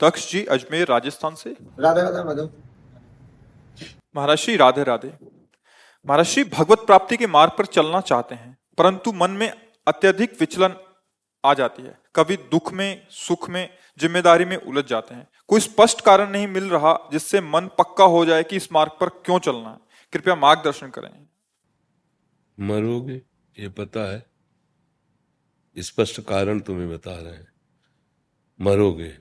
दक्ष जी अजमेर राजस्थान से। राधे राधे माधव। महर्षि राधे राधे। महर्षि भगवत प्राप्ति के मार्ग पर चलना चाहते हैं परंतु मन में अत्यधिक विचलन आ जाती है। कभी दुख में सुख में ज़िम्मेदारी में उलझ जाते हैं। कोई स्पष्ट कारण नहीं मिल रहा जिससे मन पक्का हो जाए कि इस मार्ग पर क्यों चलना है। कृपया मार्गदर्शन करें। मरोगे ये पता है। स्पष्ट कारण तुम्हें बता रहे हैं। मरोगे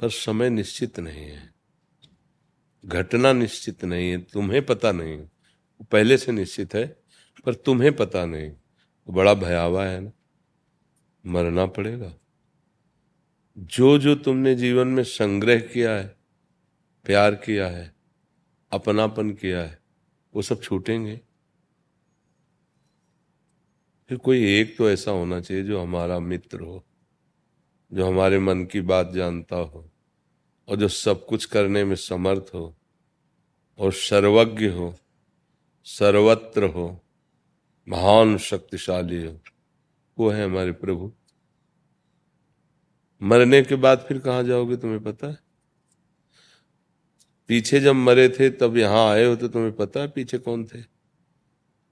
पर समय निश्चित नहीं है। घटना निश्चित नहीं है, तुम्हें पता नहीं। वो पहले से निश्चित है, पर तुम्हें पता नहीं। बड़ा भयावह है ना। मरना पड़ेगा। जो जो तुमने जीवन में संग्रह किया है, प्यार किया है, अपनापन किया है, वो सब छूटेंगे। फिर कोई एक तो ऐसा होना चाहिए जो हमारा मित्र हो, जो हमारे मन की बात जानता हो। और जो सब कुछ करने में समर्थ हो और सर्वज्ञ हो, सर्वत्र हो, महान शक्तिशाली हो, वो है हमारे प्रभु। मरने के बाद फिर कहाँ जाओगे तुम्हें पता है? पीछे जब मरे थे, तब यहाँ आए हो तो तुम्हें पता है पीछे कौन थे?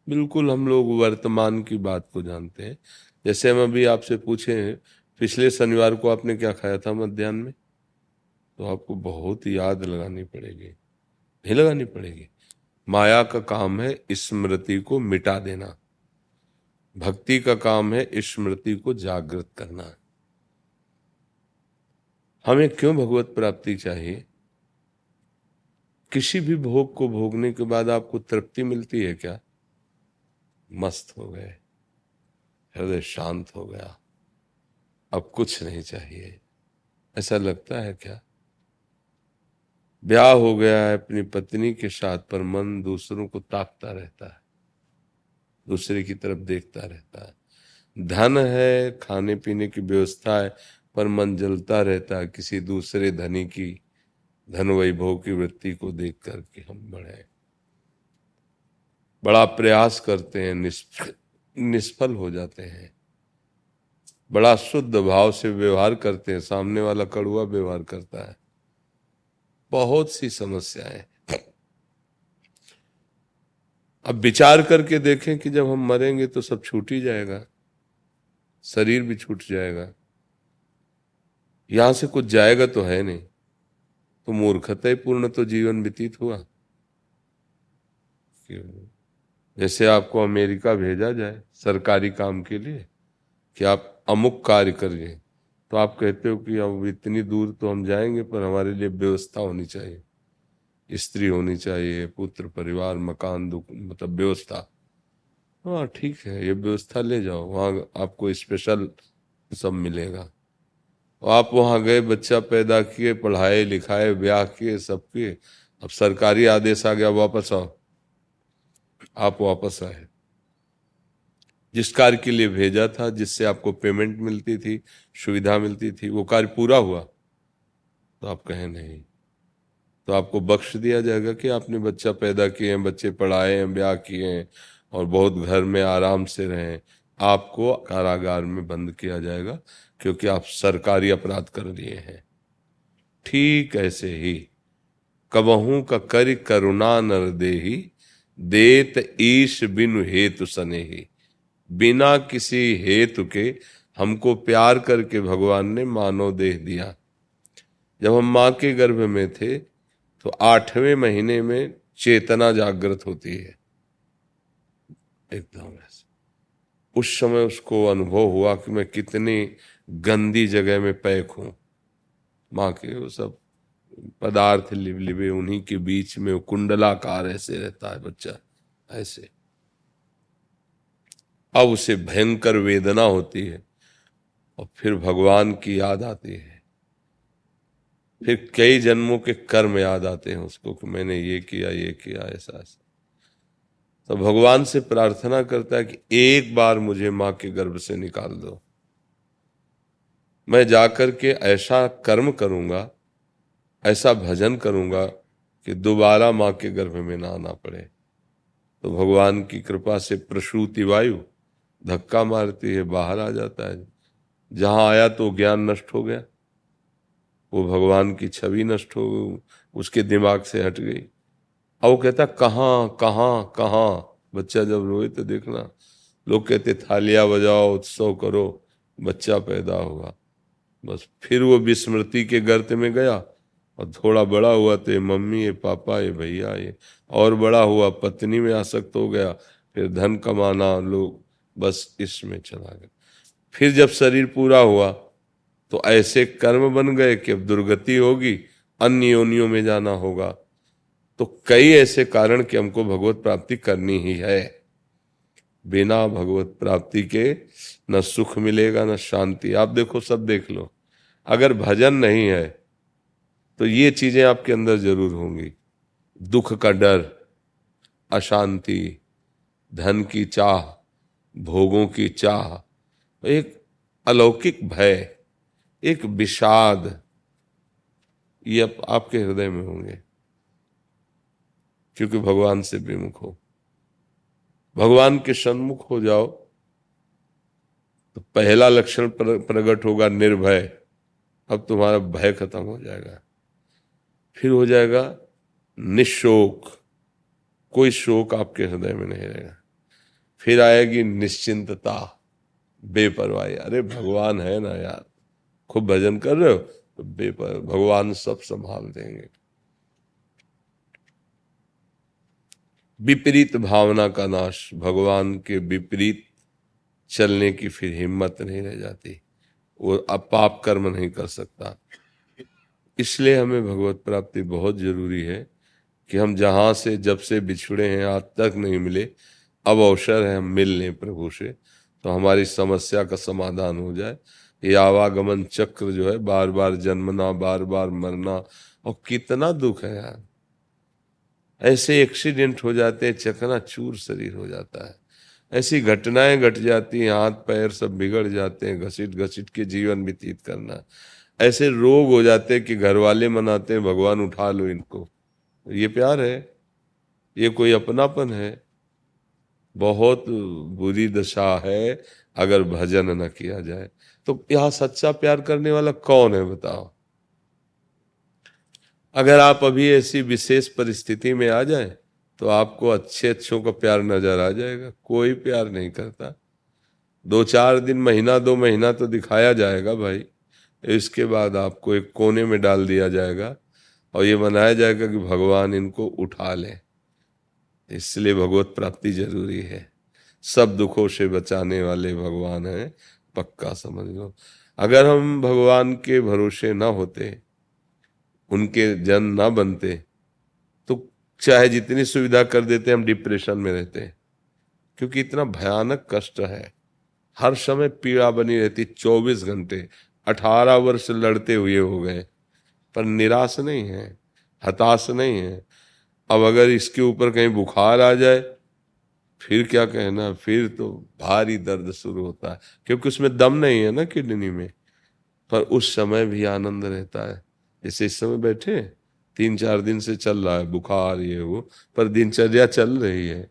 बिल्कुल हम लोग वर्तमान की बात को जानते हैं। जैसे हम अभी आपसे पूछे पिछले शनिवार को आपने क्या खाया था मध्यान्ह में? तो आपको बहुत याद लगानी पड़ेगी, नहीं लगानी पड़ेगी। माया का काम है स्मृति को मिटा देना। भक्ति का काम है स्मृति को जागृत करना। हमें क्यों भगवत प्राप्ति चाहिए? किसी भी भोग को भोगने के बाद आपको तृप्ति मिलती है क्या? मस्त हो गए। हृदय शांत हो गया। अब कुछ नहीं चाहिए। ऐसा लगता है क्या? ब्याह हो गया है, अपनी पत्नी के साथ, पर मन दूसरों को ताकता रहता है, दूसरे की तरफ़ देखता रहता है। धन है, खाने पीने की व्यवस्था है, पर मन जलता रहता है। किसी दूसरे धनी की, धन वैभव की वृत्ति को देख करके हम बढ़े। बड़ा प्रयास करते हैं निष्फल निष्फल हो जाते हैं। बड़ा शुद्ध भाव से व्यवहार करते हैं, सामने वाला कड़ुआ व्यवहार करता है। बहुत सी समस्याएँ अब विचार करके देखें कि जब हम मरेंगे तो सब छूट ही जाएगा, शरीर भी छूट जाएगा। यहाँ से कुछ जाएगा तो है नहीं। तो मूर्खता ही पूर्ण तो जीवन व्यतीत हुआ। जैसे आपको अमेरिका भेजा जाए सरकारी काम के लिए कि आप अमुक कार्य करिए। तो आप कहते हो कि अब इतनी दूर तो हम जाएँगे, पर हमारे लिए व्यवस्था होनी चाहिए। स्त्री होनी चाहिए, पुत्र, परिवार, मकान मतलब व्यवस्था। हाँ ठीक है, ये व्यवस्था ले जाओ, वहाँ आपको स्पेशल सब मिलेगा। आप वहाँ गए, बच्चा पैदा किए, पढ़ाए, लिखाए, ब्याह किए, सब किए, अब सरकारी आदेश आ गया, वापस आओ। आप वापस आए। जिस कार्य के लिए भेजा था, जिससे आपको पेमेंट मिलती थी, सुविधा मिलती थी, वो कार्य पूरा हुआ। तो आप कहें नहीं। तो आपको बख्श दिया जाएगा कि आपने बच्चा पैदा किए हैं, बच्चे पढ़ाए हैं, ब्याह किए हैं और बहुत घर में आराम से रहें। आपको कारागार में बंद किया जाएगा क्योंकि आप सरकारी अपराध कर लिए हैं। ठीक ऐसे ही कबहू का कर करुणा नर दे देत ईश बिनु हेतु सने ही बिना किसी हेतु के हमको प्यार करके भगवान ने मानव देह दिया। जब हम माँ के गर्भ में थे तो आठवें महीने में चेतना जागृत होती है। एकदम ऐसे। उस समय उसको अनुभव हुआ कि मैं कितनी गंदी जगह में पैक हूँ। माँ के वो सब पदार्थ लिब लिबे उन्हीं के बीच में कुंडलाकार ऐसे रहता है बच्चा, ऐसे। अब उसे भयंकर वेदना होती है और फिर भगवान की याद आती है। फिर कई जन्मों के कर्म याद आते हैं उसको कि मैंने ये किया ये किया, ऐसा ऐसा। तो भगवान से प्रार्थना करता है कि एक बार मुझे माँ के गर्भ से निकाल दो। मैं जाकर के ऐसा कर्म करूँगा, ऐसा भजन करूँगा कि दोबारा माँ के गर्भ में ना आना पड़े। तो भगवान की कृपा से प्रसूति वायु धक्का मारती है, बाहर आ जाता है। जहाँ आया तो ज्ञान नष्ट हो गया। वो भगवान की छवि नष्ट हो गई, उसके दिमाग से हट गई। अब वो कहता, कहाँ कहाँ कहाँ? बच्चा जब रोए तो देखना। लोग कहते, थालियाँ बजाओ, उत्सव करो, बच्चा पैदा होगा बस फिर वो विस्मृति के गर्त में गया और थोड़ा बड़ा हुआ तो मम्मी, ये पापा, ये भैया, ये और बड़ा हुआ, पत्नी में आसक्त हो गया। फिर धन कमाना, लोग बस इसमें चला गया। फिर जब शरीर पूरा हुआ तो ऐसे कर्म बन गए कि अब दुर्गति होगी, अन्य योनियों में जाना होगा। तो कई ऐसे कारण कि हमको भगवत प्राप्ति करनी ही है। बिना भगवत प्राप्ति के न सुख मिलेगा, न शांति। आप देखो, सब देख लो। अगर भजन नहीं है तो ये चीज़ें आपके अंदर ज़रूर होंगी। दुख का डर, अशांति, धन की चाह भोगों की चाह एक अलौकिक भय एक विषाद ये आप, आपके हृदय में होंगे। क्योंकि भगवान से विमुख हो। भगवान के सन्मुख हो जाओ तो पहला लक्षण प्रकट होगा निर्भय। अब तुम्हारा भय खत्म हो जाएगा। फिर हो जाएगा निशोक। कोई शोक आपके हृदय में नहीं रहेगा। फिर आएगी निश्चिंतता, बेपरवाही। अरे, भगवान है ना यार। खूब भजन कर रहे हो तो बेपर, भगवान सब संभाल देंगे। विपरीत भावना का नाश, भगवान के विपरीत चलने की फिर हिम्मत नहीं रह जाती। वो अब पाप कर्म नहीं कर सकता। इसलिए हमें भगवत प्राप्ति बहुत ज़रूरी है कि हम जहाँ से, जब से बिछड़े हैं, आज तक नहीं मिले अब अवसर है हम मिल लें प्रभु से तो हमारी समस्या का समाधान हो जाए। ये आवागमन चक्र जो है बार बार जन्मना बार बार मरना, और कितना दुख है यार। ऐसे एक्सीडेंट हो जाते हैं, चकना चूर शरीर हो जाता है। ऐसी घटनाएँ घट जाती हैं, हाथ पैर सब बिगड़ जाते हैं घसीट घसीट के जीवन व्यतीत करना। ऐसे रोग हो जाते हैं कि घर वाले मनाते हैं, भगवान उठा लो इनको। ये प्यार है, ये कोई अपनापन है। बहुत बुरी दशा है अगर भजन न किया जाए। तो यहाँ सच्चा प्यार करने वाला कौन है बताओ? अगर आप अभी ऐसी विशेष परिस्थिति में आ जाए तो आपको अच्छे अच्छों का प्यार नज़र आ जाएगा। कोई प्यार नहीं करता। दो चार दिन, महीना, दो महीना तो दिखाया जाएगा भाई। इसके बाद आपको एक कोने में डाल दिया जाएगा और ये मनाया जाएगा कि भगवान इनको उठा ले। इसलिए भगवत प्राप्ति ज़रूरी है। सब दुखों से बचाने वाले भगवान हैं, पक्का समझ लो। अगर हम भगवान के भरोसे ना होते, उनके जन ना बनते तो चाहे जितनी सुविधा कर देते, हम डिप्रेशन में रहते क्योंकि इतना भयानक कष्ट है। हर समय पीड़ा बनी रहती, चौबीस घंटे, अठारह वर्ष लड़ते हुए हो गए। पर निराश नहीं है, हताश नहीं है। अब अगर इसके ऊपर कहीं बुखार आ जाए, फिर क्या कहना? फिर तो भारी दर्द शुरू होता है, क्योंकि उसमें दम नहीं है ना किडनी में। पर उस समय भी आनंद रहता है। जैसे इस समय बैठे, तीन चार दिन से चल रहा है, बुखार ये वो, पर दिनचर्या चल रही है।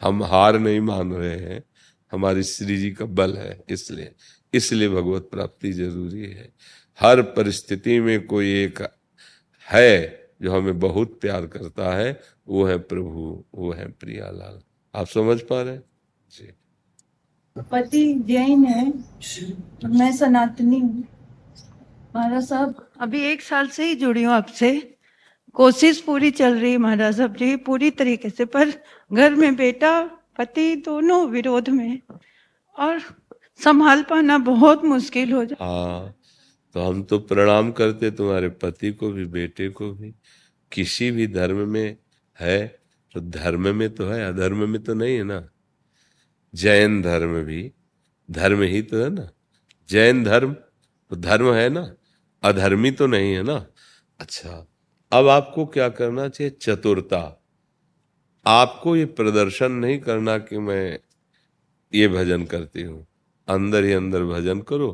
हम हार नहीं मान रहे हैं, हमारी श्री जी का बल है इसलिए। इसलिए भगवत प्राप्ति ज़रूरी है। हर परिस्थिति में कोई एक है जो हमें बहुत प्यार करता है वो है प्रभु वो है प्रियालाल। आप समझ पा रहे जी। पति जैन है। मैं सनातनी हूँ। महाराज साहब अभी एक साल से ही जुड़ी हूँ आपसे। कोशिश पूरी चल रही है महाराज साहब जी पूरी तरीके से पर घर में बेटा पति दोनों विरोध में और संभाल पाना बहुत मुश्किल हो जाता हाँ। तो हम तो प्रणाम करते, तुम्हारे पति को भी, बेटे को भी। किसी भी धर्म में है तो धर्म में तो है, अधर्म में तो नहीं है ना। जैन धर्म भी, धर्म ही तो है ना। जैन धर्म तो धर्म है ना। अधर्मी तो नहीं है ना। अच्छा अब आपको क्या करना चाहिए? चतुरता। आपको ये प्रदर्शन नहीं करना कि मैं ये भजन करती हूँ। अंदर ही अंदर भजन करो।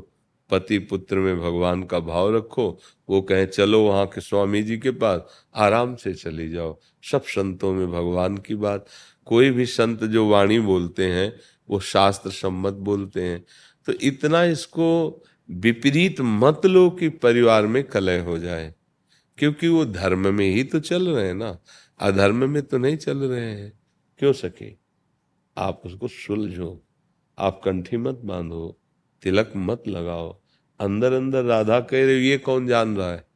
पति पुत्र में भगवान का भाव रखो। वो कहें, चलो वहाँ के स्वामी जी के पास, आराम से चली जाओ। सब संतों में भगवान की बात। कोई भी संत जो वाणी बोलते हैं, वो शास्त्र सम्मत बोलते हैं। तो इतना इसको विपरीत मत लो कि परिवार में कलह हो जाए। क्योंकि वो धर्म में ही तो चल रहे हैं ना। अधर्म में तो नहीं चल रहे हैं। क्यों सके आप उसको सुलझो। आप कंठी मत बांधो। तिलक मत लगाओ। अंदर अंदर राधा कह रहे ये कौन जान रहा है?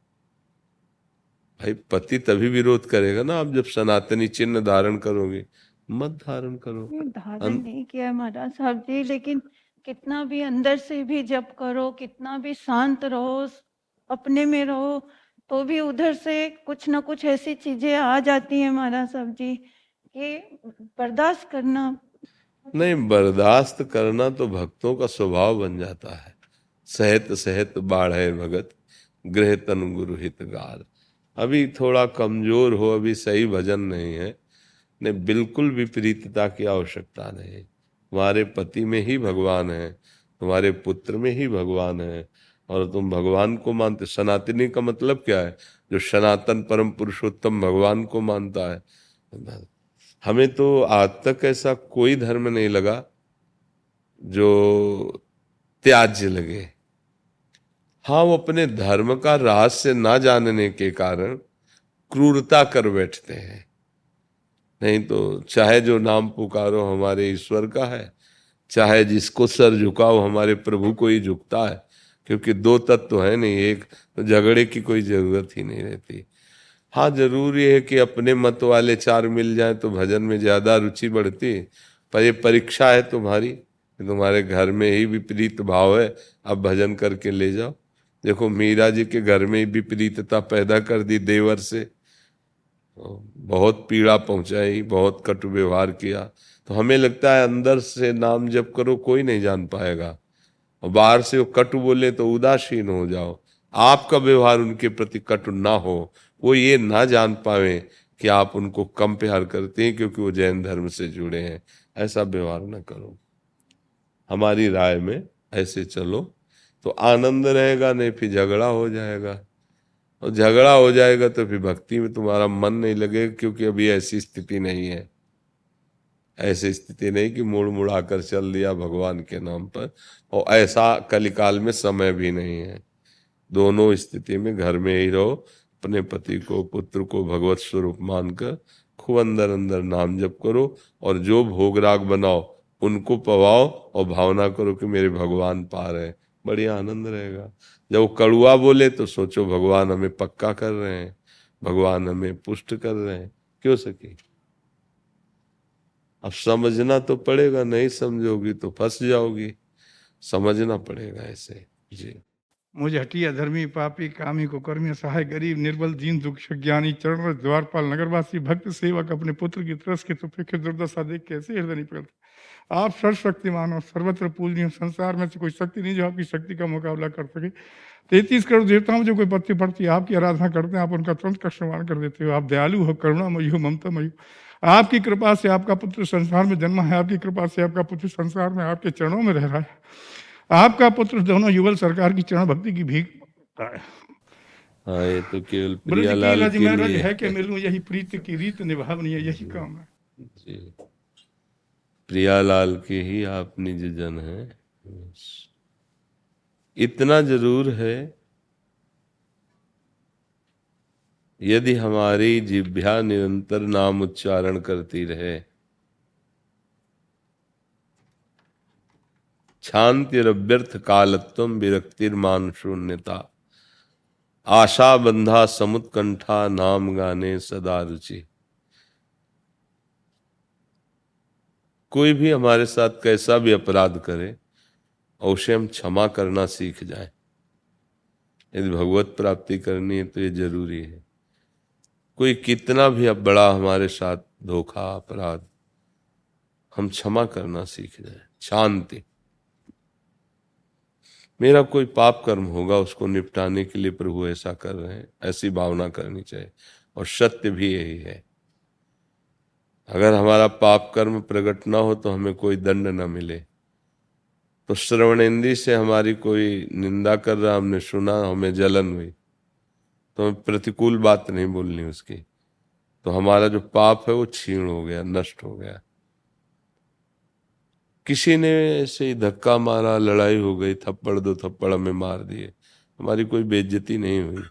भाई पति तभी विरोध करेगा ना आप जब सनातनी चिन्ह धारण करोगे। मत धारण करो। धारण अन- नहीं किया महाराज साहब जी लेकिन कितना भी अंदर से भी जप करो कितना भी शांत रहो अपने में रहो तो भी उधर से कुछ ना कुछ ऐसी चीज़ें आ जाती हैं महाराज साहब जी कि बर्दाश्त करना नहीं, बर्दाश्त करना तो भक्तों का स्वभाव बन जाता है। सहत सहत बाढ़ भगत, गृह तन गुरु हित गार। अभी थोड़ा कमज़ोर हो, अभी सही भजन नहीं है। ने बिल्कुल विपरीतता की आवश्यकता नहीं। तुम्हारे पति में ही भगवान है, तुम्हारे पुत्र में ही भगवान है, और तुम भगवान को मानते। सनातनी का मतलब क्या है? जो सनातन परम पुरुषोत्तम भगवान को मानता है। हमें तो आज तक ऐसा कोई धर्म नहीं लगा जो त्याज्य लगे। हाँ वो अपने धर्म का रहस्य ना जानने के कारण क्रूरता कर बैठते हैं। नहीं तो चाहे जो नाम पुकारो हमारे ईश्वर का है, चाहे जिसको सर झुकाओ हमारे प्रभु को ही झुकता है, क्योंकि दो तत्व तो है नहीं, एक तो झगड़े की कोई ज़रूरत ही नहीं रहती। हाँ ज़रूरी है कि अपने मत वाले चार मिल जाए तो भजन में ज़्यादा रुचि बढ़ती पर ये परीक्षा है तुम्हारी तुम्हारे घर में ही विपरीत भाव है। अब भजन करके ले जाओ। देखो, मीरा जी के घर में ही विपरीतता पैदा कर दी देवर से। बहुत पीड़ा पहुंचाई, बहुत कटु व्यवहार किया। तो हमें लगता है अंदर से नाम जप करो, कोई नहीं जान पाएगा। और बाहर से वो कटु बोले तो उदासीन हो जाओ। आपका व्यवहार उनके प्रति कटु ना हो। वो ये ना जान पावे कि आप उनको कम प्यार करते हैं क्योंकि वो जैन धर्म से जुड़े हैं। ऐसा व्यवहार ना करो। हमारी राय में ऐसे चलो तो आनंद रहेगा, नहीं फिर झगड़ा हो जाएगा। और झगड़ा हो जाएगा तो फिर भक्ति में तुम्हारा मन नहीं लगेगा क्योंकि अभी ऐसी स्थिति नहीं है। ऐसी स्थिति नहीं कि मुड़ मुड़ा कर चल दिया भगवान के नाम पर। और ऐसा कलिकाल में समय भी नहीं है। दोनों स्थिति में घर में ही रहो। अपने पति को, पुत्र को भगवत स्वरूप मानकर खूब अंदर अंदर नाम जप करो और जो भोग राग बनाओ, उनको पवाओ और भावना करो कि मेरे भगवान पार है। बढ़िया आनंद रहेगा। जब वो कड़ुआ बोले तो सोचो भगवान हमें पक्का कर रहे हैं, भगवान हमें पुष्ट कर रहे हैं। क्यों सके अब समझना तो पड़ेगा, नहीं समझोगी तो फंस जाओगी। समझना पड़ेगा ऐसे। जी। मुझे हटिया धर्मी पापी कामी को कर्मी सहाय गरीब, निर्बल, दीन, दुख ज्ञानी चरण द्वारपाल, नगरवासी, भक्त, सेवक अपने पुत्र की तरस के तुफे दुर्दशा देख कैसे हृदय नहीं पकड़ते। आप सर्वशक्तिमान हो, सर्वत्र पूजनीय संसार में से कोई शक्ति नहीं जो आपकी शक्ति का मुकाबला कर सके। तैतीस करोड़ देवताओं जो कोई पत्ती पड़ती है आपकी आराधना करते हैं, आप उनका तुरंत कष्टमान कर देते हो। आप दयालु हो, करुणामयी हो, ममतामयी हो। आपकी कृपा से आपका पुत्र संसार में जन्मा है, आपकी कृपा से आपका पुत्र संसार में आपके चरणों में रह रहा है। आपका पुत्र दोनों युगल सरकार की चरण भक्ति की भीख माँगता है तो केवल प्रियालाल के लिए है कि मिलूं यही प्रीत की रीत निभावनी है यही काम है। जी। प्रियालाल के ही आप निज जन हैं इतना ज़रूर है यदि हमारी जिभ्या निरंतर नाम उच्चारण करती रहे शांतिरव्यर्थ कालत्व विरक्तिर्मान शून्यता आशा बंधा समुत्कंठा नाम गाने सदा रुचि। कोई भी हमारे साथ कैसा भी अपराध करे अवश्य हम क्षमा करना सीख जाए। यदि भगवत प्राप्ति करनी है तो ये ज़रूरी है। कोई कितना भी अब बड़ा हमारे साथ धोखा, अपराध, हम क्षमा करना सीख जाए। शांति। मेरा कोई पाप कर्म होगा, उसको निपटाने के लिए प्रभु ऐसा कर रहे हैं, ऐसी भावना करनी चाहिए। और सत्य भी यही है। अगर हमारा पाप कर्म प्रकट ना हो तो हमें कोई दंड न मिले। तो श्रवणेन्द्री से हमारी कोई निंदा कर रहा, हमने सुना, हमें जलन हुई तो हमें प्रतिकूल बात नहीं बोलनी उसकी। तो हमारा जो पाप है वो छीण हो गया, नष्ट हो गया। किसी ने ऐसे ही धक्का मारा, लड़ाई हो गई, थप्पड़ दो थप्पड़ हमें मार दिए। हमारी कोई बेइज्जती नहीं हुई,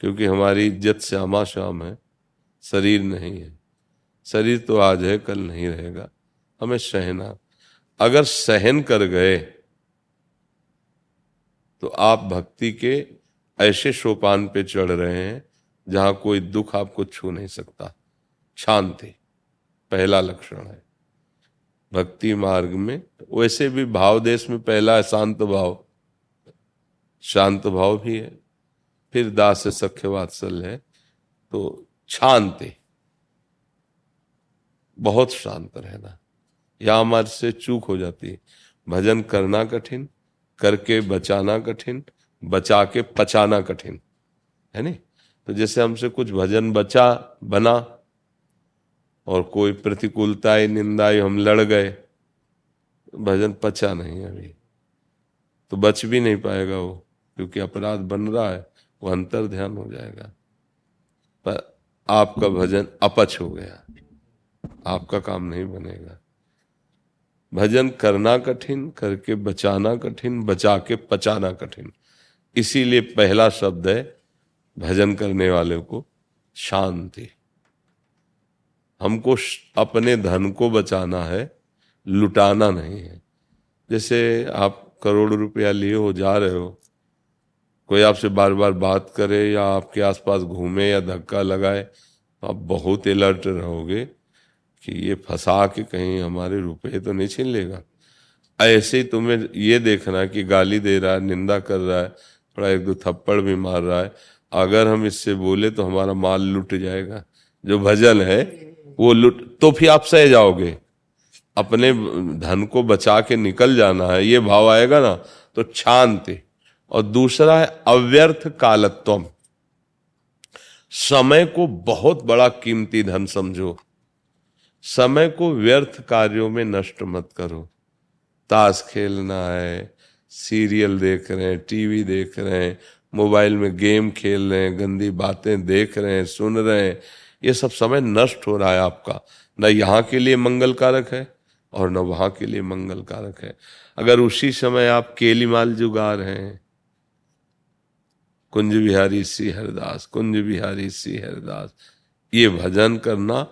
क्योंकि हमारी इज़्ज़त श्यामा श्याम है, शरीर नहीं है। शरीर तो आज है, कल नहीं रहेगा, हमें सहना। अगर सहन कर गए तो आप भक्ति के ऐसे सोपान पे चढ़ रहे हैं, जहाँ कोई दुख आपको छू नहीं सकता। शांति, पहला लक्षण है। भक्ति मार्ग में, वैसे भी भाव देश में पहला है शांत भाव। शांत भाव भी है। फिर दास सख्य वात्सल्य है। तो शांति। बहुत शांत रहना। या हमारे से चूक हो जाती है। भजन करना कठिन, करके बचाना कठिन बचा के पचाना कठिन। है नहीं? तो जैसे हमसे कुछ भजन बचा, बना और कोई प्रतिकूलता निंदा हम लड़ गए। भजन पचा नहीं अभी। तो बच भी नहीं पाएगा वो, क्योंकि अपराध बन रहा है, वो अंतर ध्यान हो जाएगा। पर आपका भजन अपच हो गया। आपका काम नहीं बनेगा। भजन करना कठिन, करके बचाना कठिन, बचा के पचाना कठिन। इसीलिए पहला शब्द है, भजन करने वाले को शांति। हमको अपने धन को बचाना है, लुटाना नहीं है। जैसे आप करोड़ रुपया लिए हो, जा रहे हो, कोई आपसे बार बार बात करे या आपके आसपास घूमे या धक्का लगाए तो आप बहुत अलर्ट रहोगे कि ये फंसा के कहीं हमारे रुपए तो नहीं छीन लेगा। ऐसे ही तुम्हें ये देखना कि गाली दे रहा है, निंदा कर रहा है, थोड़ा एक दो थप्पड़ भी मार रहा है, अगर हम इससे बोले तो हमारा माल लुट जाएगा। जो भजन है वो लुट तो फिर आप सह जाओगे। अपने धन को बचा के निकल जाना है, ये भाव आएगा ना तो शांति। और दूसरा है अव्यर्थ कालत्व समय को बहुत बड़ा कीमती धन समझो। समय को व्यर्थ कार्यों में नष्ट मत करो। ताश खेलना है, सीरियल देख रहे हैं, टीवी देख रहे हैं, मोबाइल में गेम खेल रहे हैं, गंदी बातें देख रहे हैं, सुन रहे हैं ये सब समय नष्ट हो रहा है आपका। न यहाँ के लिए मंगल कारक है और न वहाँ के लिए मंगल कारक है। अगर उसी समय आप केली माल जुगा रहे हैं, कुंज बिहारी सी हरदास, कुंज बिहारी सी हरदास, ये भजन करना,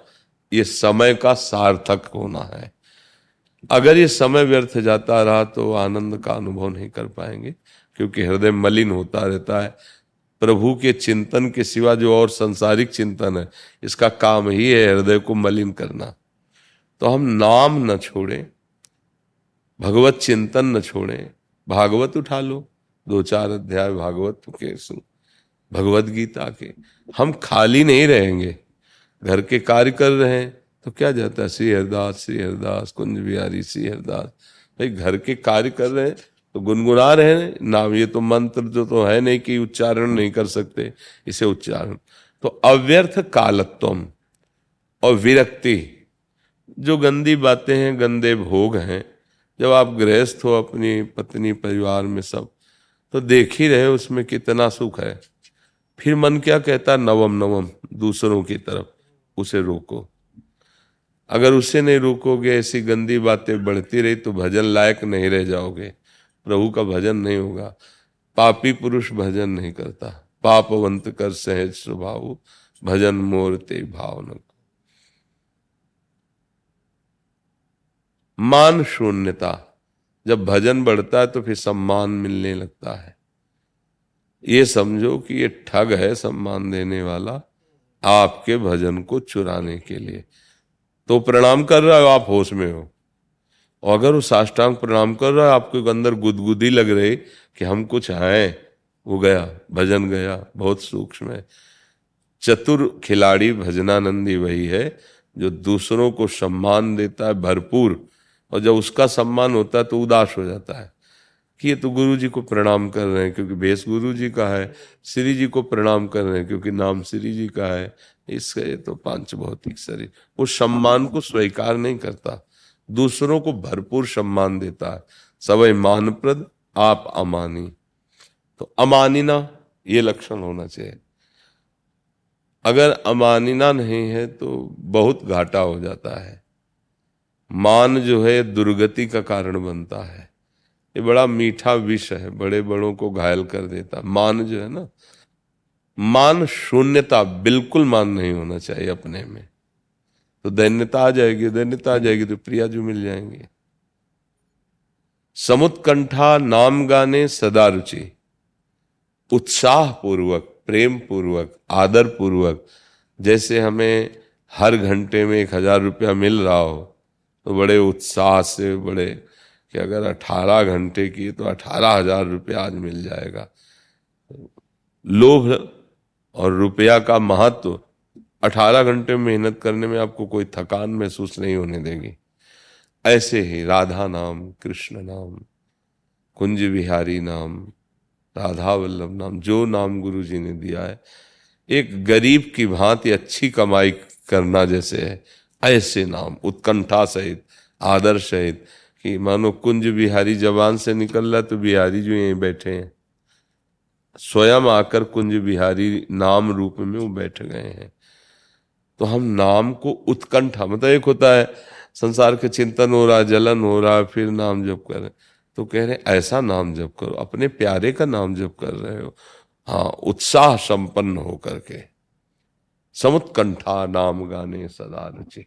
ये समय का सार्थक होना है। अगर ये समय व्यर्थ जाता रहा तो आनंद का अनुभव नहीं कर पाएँगे, क्योंकि हृदय मलिन होता रहता है। प्रभु के चिंतन के सिवा जो और संसारिक चिंतन है, इसका काम ही है हृदय को मलिन करना। तो हम नाम न छोड़ें, भगवत चिंतन न छोड़ें, भागवत उठा लो, दो चार अध्याय भागवत के भगवत गीता के। हम खाली नहीं रहेंगे, घर के कार्य कर रहे हैं तो क्या जाता है? श्री हरदास श्री हरदास, कुंज बिहारी, श्री हरदास। भाई, घर के कार्य कर रहे हैं तो गुनगुना रहे नाम ये तो मंत्र जो तो है नहीं कि उच्चारण नहीं कर सकते, इसे उच्चारण। तो अव्यर्थ कालत्व और विरक्ति, जो गंदी बातें हैं, गंदे भोग हैं, जब आप गृहस्थ हो अपनी पत्नी, परिवार में सब तो देख ही रहे उसमें कितना सुख है। फिर मन क्या कहता, नवम नवम, दूसरों की तरफ़, उसे रोको। अगर उसे नहीं रोकोगे, ऐसी गंदी बातें बढ़ती रही तो भजन लायक नहीं रह जाओगे। प्रभु का भजन नहीं होगा। पापी पुरुष भजन नहीं करता। पापवंत कर सहज स्वभाव, भजन मोर ते भाव मान शून्यता। जब भजन बढ़ता है तो फिर सम्मान मिलने लगता है। ये समझो कि ये ठग है सम्मान देने वाला आपके भजन को चुराने के लिए। तो प्रणाम कर रहा हो, आप होश में हो। और अगर वो साष्टांग प्रणाम कर रहा है, आपके अंदर गुदगुदी लग रही कि हम कुछ हैं। वो गया, भजन गया, बहुत सूक्ष्म है। चतुर खिलाड़ी भजनानंदी वही है, जो दूसरों को सम्मान देता है भरपूर। और जब उसका सम्मान होता है तो उदास हो जाता है कि ये तो गुरु जी को प्रणाम कर रहे हैं, क्योंकि भेष गुरु जी का है श्री जी को प्रणाम कर रहे हैं, क्योंकि नाम श्री जी का है। इसका ये तो पाँच भौतिक शरीर। वो सम्मान को स्वीकार नहीं करता। दूसरों को भरपूर सम्मान देता है। सवय मानप्रद, आप अमानी। तो अमानिना, ये लक्षण होना चाहिए। अगर अमानिना नहीं है तो बहुत घाटा हो जाता है। मान जो है, दुर्गति का कारण बनता है। ये बड़ा मीठा विष है, बड़े बड़ों को घायल कर देता। मान जो है ना, मान शून्यता, बिल्कुल मान नहीं होना चाहिए अपने में। तो दैन्यता आ जाएगी, दैन्यता आ जाएगी तो प्रिया जो मिल जाएँगे। समुत्कंठा नाम गाने सदा रुचि। उत्साह पूर्वक प्रेम पूर्वक आदर पूर्वक जैसे हमें हर घंटे में एक हज़ार रुपया मिल रहा हो तो बड़े उत्साह से, बड़े कि अगर अठारह घंटे की तो अठारह हज़ार रुपया आज मिल जाएगा। लोभ और रुपया का महत्व अठारह घंटे मेहनत करने में आपको कोई थकान महसूस नहीं होने देगी। ऐसे ही राधा नाम, कृष्ण नाम, कुंज बिहारी नाम, राधा वल्लभ नाम, जो नाम गुरु जी ने दिया है, एक गरीब की भांति अच्छी कमाई करना जैसे है, ऐसे नाम, उत्कंठा सहित, आदर सहित, कि मानो कुंज बिहारी जवान से निकल रहा तो बिहारी जो यहीं बैठे हैं। स्वयं आकर कुंज बिहारी नाम रूप में वो बैठ गए हैं। तो हम नाम को उत्कंठा मतलब एक होता है, संसार के चिंतन हो रहा, जलन हो रहा, फिर नाम जप कर रहे तो कह रहे ऐसा नाम जप करो, अपने प्यारे का नाम जप कर रहे हो। हाँ उत्साह संपन्न हो करके समुत्कंठा नाम गाने सदा रुचि।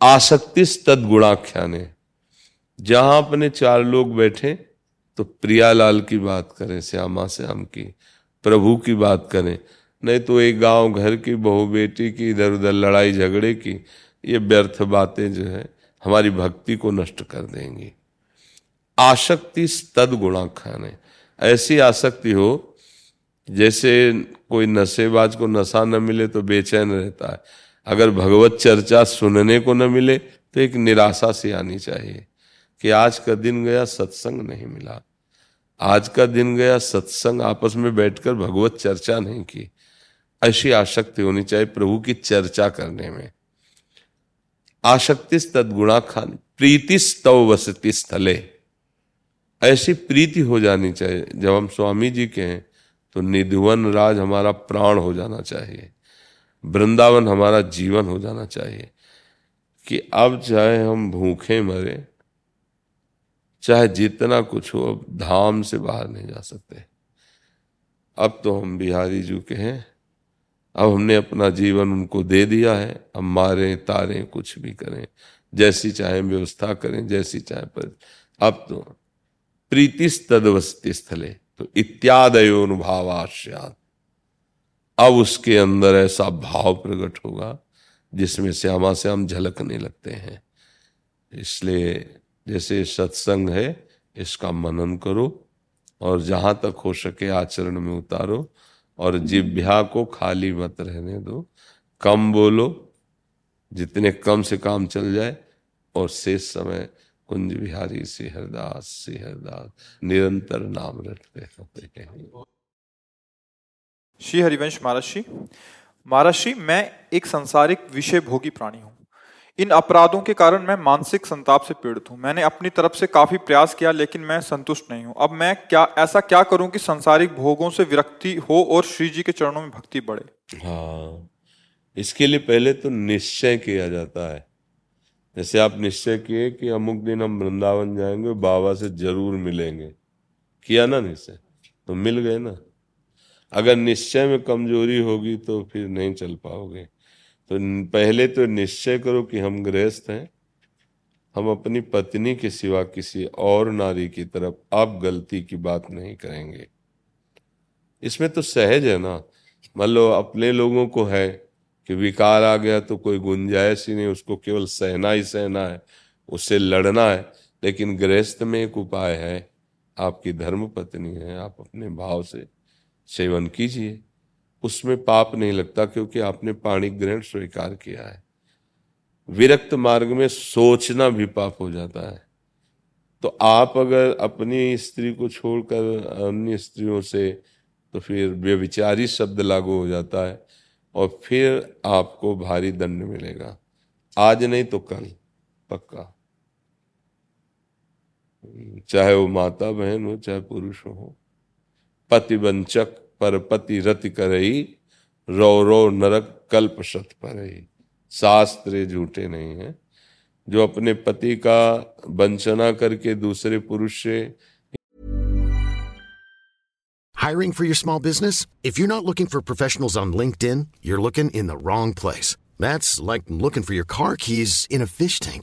आसक्ति तद गुणाख्याने। जहाँ अपने चार लोग बैठे तो प्रियालाल की बात करें, श्यामा श्याम की, प्रभु की बात करें नहीं तो एक गाँव घर की बहू बेटी की इधर उधर लड़ाई झगड़े की, ये व्यर्थ बातें जो है, हमारी भक्ति को नष्ट कर देंगी। आसक्ति तद गुणा खाने। ऐसी आसक्ति हो, जैसे कोई नशेबाज को नशा न मिले तो बेचैन रहता है। अगर भगवत चर्चा सुनने को न मिले तो एक निराशा से आनी चाहिए कि आज का दिन गया, सत्संग नहीं मिला। आज का दिन गया, सत्संग आपस में बैठकर भगवत चर्चा नहीं की। ऐसी आसक्ति होनी चाहिए प्रभु की चर्चा करने में। आसक्ति तदगुणा खान, प्रीति स्तव वसती स्थले। ऐसी प्रीति हो जानी चाहिए। जब हम स्वामी जी के हैं तो निधुवन राज हमारा प्राण हो जाना चाहिए। वृंदावन हमारा जीवन हो जाना चाहिए। कि अब चाहे हम भूखे मरे, चाहे जितना कुछ हो, अब धाम से बाहर नहीं जा सकते। अब तो हम बिहारी जू के हैं अब हमने अपना जीवन उनको दे दिया है, अब मारें, तारें, कुछ भी करें, जैसी चाहे व्यवस्था करें, जैसी चाहे पर। अब तो प्रीति तदवस्ती स्थले तो इत्यादयोनुभावाश्यात। अब उसके अंदर ऐसा भाव प्रकट होगा, जिसमें श्यामा से हम झलकने लगते हैं। इसलिए जैसे सत्संग है, इसका मनन करो, और जहाँ तक हो सके आचरण में उतारो और जिभ्या को खाली मत रहने दो। कम बोलो, जितने कम से काम चल जाए, और शेष समय कुंज बिहारी सिहरदास सिहरदास, निरंतर नाम रटते रहते श्री हरिवंश महाराज महाराज मैं एक संसारिक विषय भोगी प्राणी हूँ। इन अपराधों के कारण मैं मानसिक संताप से पीड़ित हूँ। मैंने अपनी तरफ़ से काफ़ी प्रयास किया, लेकिन मैं संतुष्ट नहीं हूँ। अब मैं क्या, ऐसा क्या करूँ कि संसारिक भोगों से विरक्ति हो और श्री जी के चरणों में भक्ति बढ़े? हाँ इसके लिए पहले तो निश्चय किया जाता है। जैसे आप निश्चय किए कि अमुक दिन हम वृंदावन जाएँगे, बाबा से ज़रूर मिलेंगे। किया ना निश्चय? तो मिल गए ना। अगर निश्चय में कमज़ोरी होगी तो फिर नहीं चल पाओगे। तो पहले तो निश्चय करो कि हम गृहस्थ हैं। हम अपनी पत्नी के सिवा किसी और नारी की तरफ़ अब गलती की बात नहीं करेंगे। इसमें तो सहज है ना। मान लो अपने लोगों को है कि विकार आ गया तो कोई गुंजाइश ही नहीं, उसको केवल सहना ही सहना है, उससे लड़ना है, लेकिन गृहस्थ में एक उपाय है। आपकी धर्म पत्नी है, आप अपने भाव से सेवन कीजिए। उसमें पाप नहीं लगता क्योंकि आपने पाणी ग्रहण स्वीकार किया है। विरक्त मार्ग में सोचना भी पाप हो जाता है। तो आप अगर अपनी स्त्री को छोड़कर अन्य स्त्रियों से तो फिर व्यविचारी शब्द लागू हो जाता है और फिर आपको भारी दंड मिलेगा। आज नहीं तो कल, पक्का। चाहे वो माता बहन हो, चाहे पुरुष हो। पतिवंचक पर पति रत करई, रौ रो नरक कल्प सत पर शास्त्र झूठे नहीं है। जो अपने पति का वंचना करके दूसरे पुरुष से hiring for your small business if you not looking for professional on LinkedIn you are looking in the wrong place like looking for your car in fish thing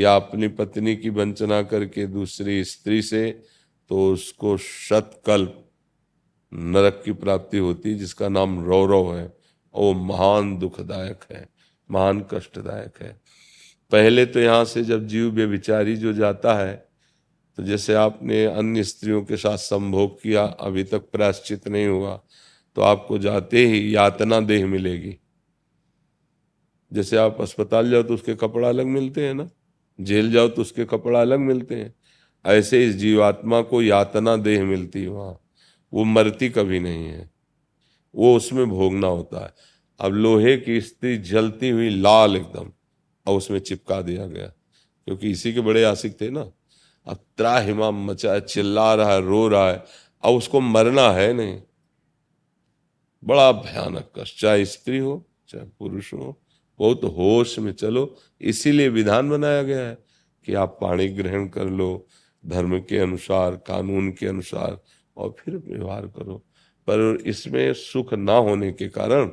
या अपनी पत्नी की वंचना करके दूसरी स्त्री से तो उसको शतकल्प नरक की प्राप्ति होती, जिसका नाम रौरव है वो महान दुखदायक है, महान कष्टदायक है। पहले तो यहाँ से जब जीव बेविचारी जो जाता है तो जैसे आपने अन्य स्त्रियों के साथ संभोग किया, अभी तक प्रायश्चित नहीं हुआ तो आपको जाते ही यातना देह मिलेगी। जैसे आप अस्पताल जाओ तो उसके कपड़ा अलग मिलते हैं ना? जेल जाओ तो उसके कपड़ा अलग मिलते हैं। ऐसे इस जीवात्मा को यातना देह मिलती है वहाँ। वो मरती कभी नहीं है। वो उसमें भोगना होता है। अब लोहे की स्त्री जलती हुई लाल एकदम और उसमें चिपका दिया गया। क्योंकि इसी के बड़े आशिक थे ना। अब त्राहिमा मचा है चिल्ला रहा है रो रहा है। अब उसको मरना है नहीं। बड़ा भयानक कष्ट। चाहे स्त्री हो, चाहे पुरुष हो बहुत होश में चलो। इसीलिए विधान बनाया गया है कि आप पाणी ग्रहण कर लो, धर्म के अनुसार, कानून के अनुसार, और फिर व्यवहार करो। पर इसमें सुख ना होने के कारण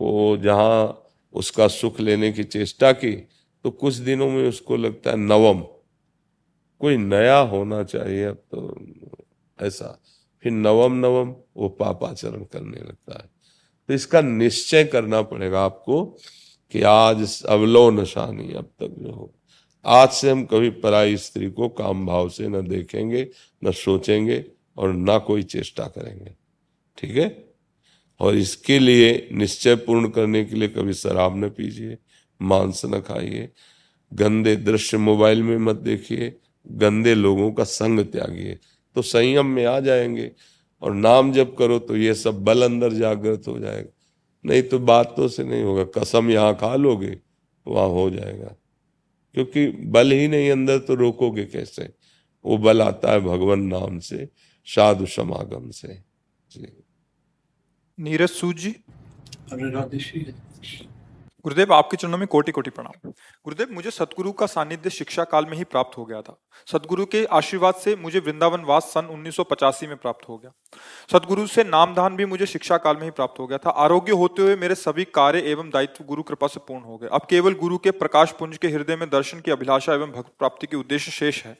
वो जहाँ उसका सुख लेने की चेष्टा की तो कुछ दिनों में उसको लगता है नवम। कोई नया होना चाहिए अब तो ऐसा। फिर नवम नवम वो पापाचरण करने लगता है। तो इसका निश्चय करना पड़ेगा आपको कि आज अवलो नशानी अब तक जो हो। आज से हम कभी पराई स्त्री को काम भाव से न देखेंगे, न सोचेंगे और ना कोई चेष्टा करेंगे। ठीक है? और इसके लिए निश्चय पूर्ण करने के लिए कभी शराब न पीजिए, मांस न खाइए, गंदे दृश्य मोबाइल में मत देखिए, गंदे लोगों का संग त्यागिए तो संयम में आ जाएँगे। और नाम जब करो तो ये सब बल अंदर जागृत हो जाएगा। नहीं तो बातों से नहीं होगा। कसम यहाँ खा लोगे वहाँ हो जाएगा। क्योंकि बल ही नहीं अंदर तो रोकोगे कैसे? वो बल आता है भगवान नाम से साधु समागम से। जी। नीरज सूद जी। गुरुदेव, आपके चरणों में कोटि कोटि प्रणाम। गुरुदेव, मुझे सतगुरु का सानिध्य शिक्षा काल में ही प्राप्त हो गया था। सतगुरु के आशीर्वाद से मुझे वृंदावन वास सन उन्नीस में प्राप्त हो गया। सतगुरु से नामदान भी मुझे शिक्षा काल में ही प्राप्त हो गया था। आरोग्य होते हुए मेरे सभी कार्य एवं दायित्व गुरु कृपा से पूर्ण हो गए। अब केवल गुरु के प्रकाश पुंज के हृदय में दर्शन की अभिलाषा एवं भक्त प्राप्ति के उद्देश्य शेष है।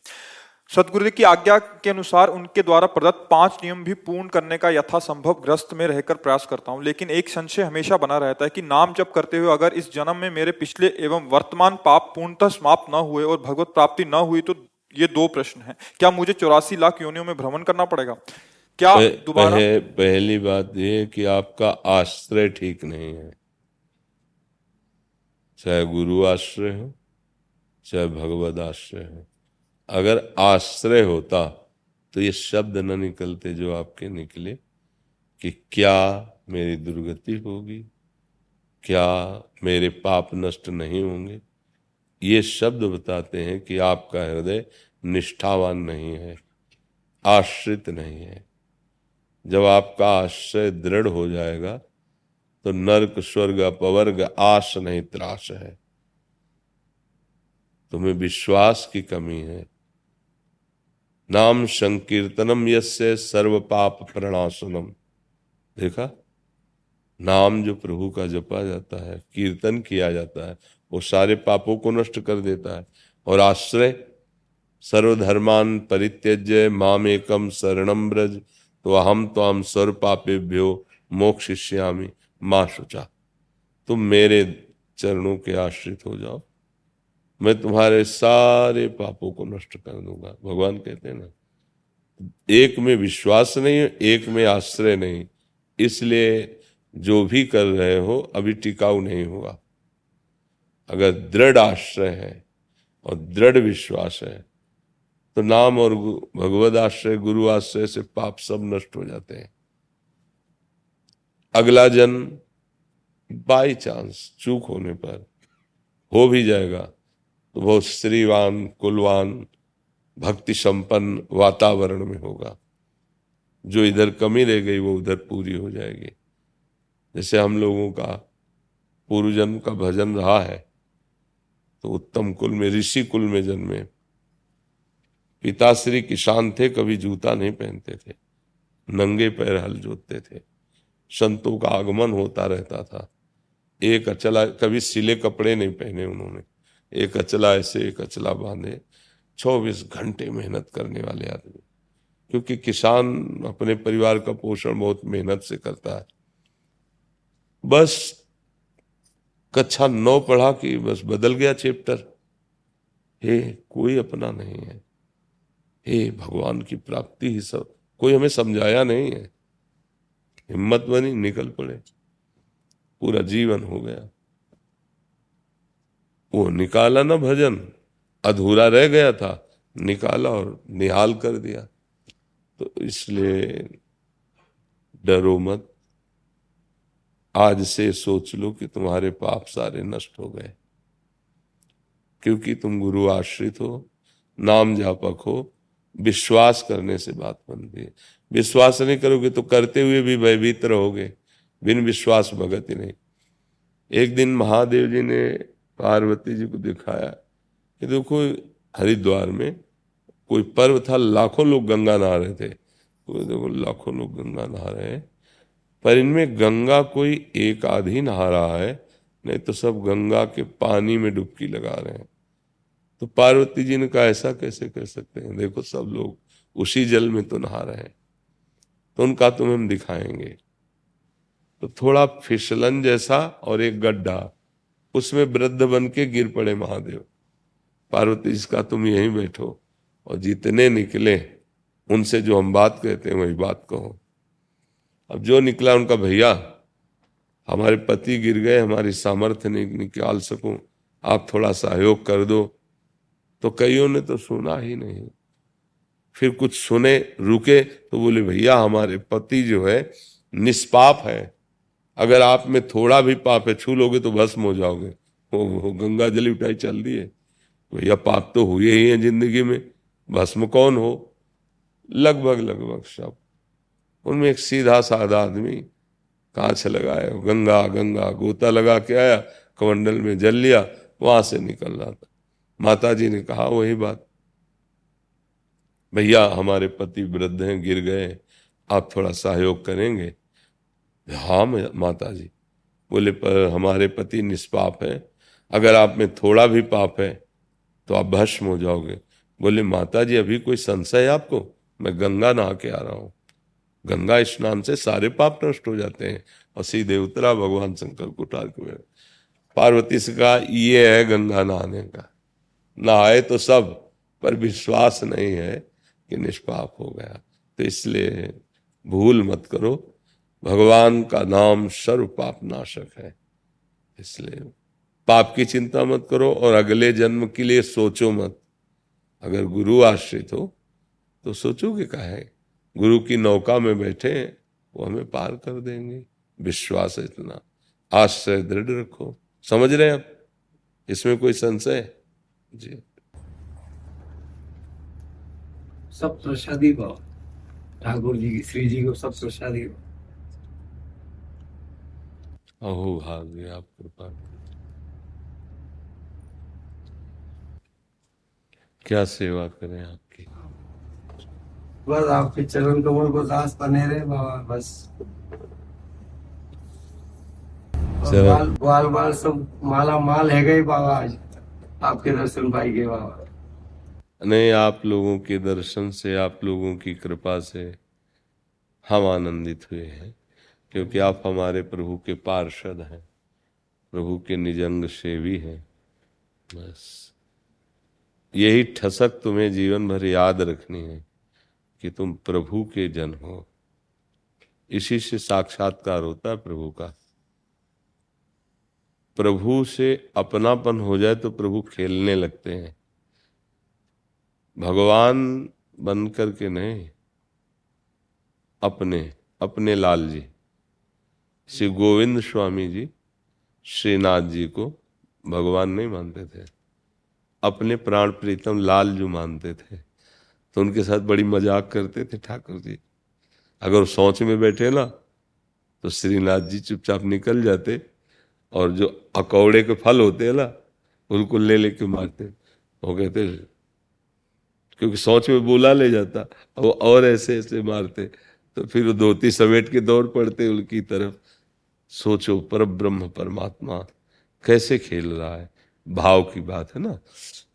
सदगुरुदेव की आज्ञा के अनुसार उनके द्वारा प्रदत्त पाँच नियम भी पूर्ण करने का यथासंभव ग्रस्त में रहकर प्रयास करता हूँ। लेकिन एक संशय हमेशा बना रहता है कि नाम जप करते हुए अगर इस जन्म में मेरे पिछले एवं वर्तमान पाप पूर्णतः समाप्त न हुए और भगवत प्राप्ति न हुई तो ये दो प्रश्न है। क्या मुझे चौरासी लाख योनियों में भ्रमण करना पड़ेगा? क्या पह, दोबारा पह, पहली बात यह कि आपका आश्रय ठीक नहीं है। चाहे गुरु आश्रय हो चाहे भगवत आश्रय हो। अगर आश्रय होता तो ये शब्द न निकलते जो आपके निकले कि क्या मेरी दुर्गति होगी, क्या मेरे पाप नष्ट नहीं होंगे। ये शब्द बताते हैं कि आपका हृदय निष्ठावान नहीं है, आश्रित नहीं है। जब आपका आश्रय दृढ़ हो जाएगा तो नरक, स्वर्ग, अपवर्ग आश नहीं त्रास है। तुम्हें विश्वास की कमी है। नाम संकीर्तनम यस्य सर्व पाप प्रणाशनम देखा? नाम जो प्रभु का जपा जाता है, कीर्तन किया जाता है, वो सारे पापों को नष्ट कर देता है। और आश्रय, सर्वधर्मान परित्यज्य माम एकम शरणम ब्रज तो अहम तो हम सर्व पापेभ्यो मोक्षिष्यामी। माँ शुचा, तुम मेरे चरणों के आश्रित हो जाओ। मैं तुम्हारे सारे पापों को नष्ट कर दूँगा। भगवान कहते हैं ना, एक में विश्वास नहीं, एक में आश्रय नहीं। इसलिए जो भी कर रहे हो, अभी टिकाऊ नहीं होगा अगर दृढ़ आश्रय है और दृढ़ विश्वास है तो नाम और भगवत आश्रय, गुरु आश्रय से पाप सब नष्ट हो जाते हैं। अगला जन्म बाई चांस चूक होने पर हो भी जाएगा। तो बहुत श्रीवान, कुलवान भक्ति संपन्न वातावरण में होगा। जो इधर कमी रह गई, वो उधर पूरी हो जाएगी। जैसे हम लोगों का पूर्व जन्म का भजन रहा है तो उत्तम कुल में, ऋषि कुल में जन्मे। पिताश्री किसान थे, कभी जूता नहीं पहनते थे। नंगे पैर हल जोतते थे। संतों का आगमन होता रहता था। एक अचला, कभी सिले कपड़े नहीं पहने उन्होंने। एक अचला ऐसे, एक अचला बांधे, चौबीस घंटे मेहनत करने वाले आदमी। क्योंकि किसान अपने परिवार का पोषण बहुत मेहनत से करता है। बस कक्षा नौ पढ़ा कि बस बदल गया चैप्टर। हे, कोई अपना नहीं है। हे, भगवान की प्राप्ति ही सब। कोई हमें समझाया नहीं है। हिम्मत बनी, निकल पड़े। पूरा जीवन हो गया। वो निकाला ना भजन, अधूरा रह गया था, निकाला और निहाल कर दिया। तो इसलिए डरो मत। आज से सोच लो कि तुम्हारे पाप सारे नष्ट हो गए। क्योंकि तुम गुरु आश्रित हो, नाम जापक हो, विश्वास करने से बात बनती है। विश्वास नहीं करोगे तो करते हुए भी भयभीत रहोगे, बिन विश्वास भगत ही नहीं। एक दिन महादेव जी ने पार्वती जी को दिखाया कि देखो, हरिद्वार में कोई पर्व था, लाखों लोग गंगा नहा रहे थे। तो देखो, लाखों लोग गंगा नहा रहे हैं, पर इनमें गंगा कोई एक आधी नहा रहा है, नहीं तो सब गंगा के पानी में डुबकी लगा रहे हैं। तो पार्वती जी ने कहा, ऐसा कैसे कर सकते हैं? देखो, सब लोग उसी जल में तो नहा रहे हैं। तो उनका तुम्हें हम दिखाएँगे। तो थोड़ा फिसलन जैसा और एक गड्ढा। उसमें वृद्ध बन के गिर पड़े महादेव। पार्वती जी का तुम यहीं बैठो और जितने निकले, उनसे जो हम बात कहते हैं, वही बात कहो। अब जो निकला उनका भैया, हमारे पति गिर गए, हमारी सामर्थ्य नहीं, निकाल सकूँ। आप थोड़ा सहयोग कर दो। तो कईयों ने तो सुना ही नहीं। फिर कुछ सुने, रुके तो बोले, भैया, हमारे पति जो है, निष्पाप है। अगर आप में थोड़ा भी पाप है, छू लोगे तो भस्म हो जाओगे। वो गंगा जली उठाई चल दी है। भैया, पाप तो हुए ही हैं ज़िंदगी में। भस्म कौन हो? लगभग लगभग सब। उनमें एक सीधा साधा आदमी कांच लगाया, गंगा गंगा, गोता लगा के आया, कमंडल में जल लिया, वहाँ से निकल रहा था। माता जी ने कहा, वही बात। भैया, हमारे पति वृद्ध हैं, गिर गए आप थोड़ा सहयोग करेंगे। हाँ माता जी बोले पर हमारे पति निष्पाप है। अगर आप में थोड़ा भी पाप है तो आप भस्म हो जाओगे। बोले माता जी अभी कोई संशय है आपको? मैं गंगा नहा के आ रहा हूँ। गंगा स्नान से सारे पाप नष्ट हो जाते हैं और सीधे उतरा भगवान शंकर कुटार के पार्वती से कहा, ये है गंगा नहाने का। नहाए तो सब, पर विश्वास नहीं है कि निष्पाप हो गया। तो इसलिए भूल मत करो। भगवान का नाम सर्व पाप नाशक है, इसलिए पाप की चिंता मत करो और अगले जन्म के लिए सोचो मत। अगर गुरु आश्रित हो तो सोचोगे क्या है? गुरु की नौका में बैठे हैं, वो हमें पार कर देंगे। विश्वास है इतना। आश्रय दृढ़ रखो। समझ रहे हैं आप? इसमें कोई संशय? जी। सब प्रसादी भाव ठाकुर जी की, श्री जी को सब प्रसादी अहो भाग्य आप कृपा क्या सेवा करें आपकी? बस आपके चरण कमल को दास बने रहे बाबा बस। बाल बाल बाल सब माला माल है गए बाबा आज। आपके दर्शन पाई गए बाबा। नहीं आप लोगों के दर्शन से आप लोगों की कृपा से हम आनंदित हुए हैं। क्योंकि आप हमारे प्रभु के पार्षद हैं, प्रभु के निजंग सेवी हैं। बस। यही ठसक तुम्हें जीवन भर याद रखनी है कि तुम प्रभु के जन हो। इसी से साक्षात्कार होता है प्रभु का। प्रभु से अपनापन हो जाए तो प्रभु खेलने लगते हैं। भगवान बन करके नहीं, अपने अपने लाल जी श्री गोविंद स्वामी जी श्रीनाथ जी को भगवान नहीं मानते थे। अपने प्राण प्रीतम लाल जो मानते थे। तो उनके साथ बड़ी मज़ाक करते थे ठाकुर जी। अगर सोच में बैठे ना तो श्रीनाथ जी चुपचाप निकल जाते और जो अकौड़े के फल होते हैं ना, उनको ले लेके मारते। वो कहते, क्योंकि सोच में बोला ले जाता वो और ऐसे ऐसे मारते। तो फिर धोती समेट के दौड़ पड़ते उनकी तरफ़। सोचो पर ब्रह्म परमात्मा कैसे खेल रहा है। भाव की बात है ना।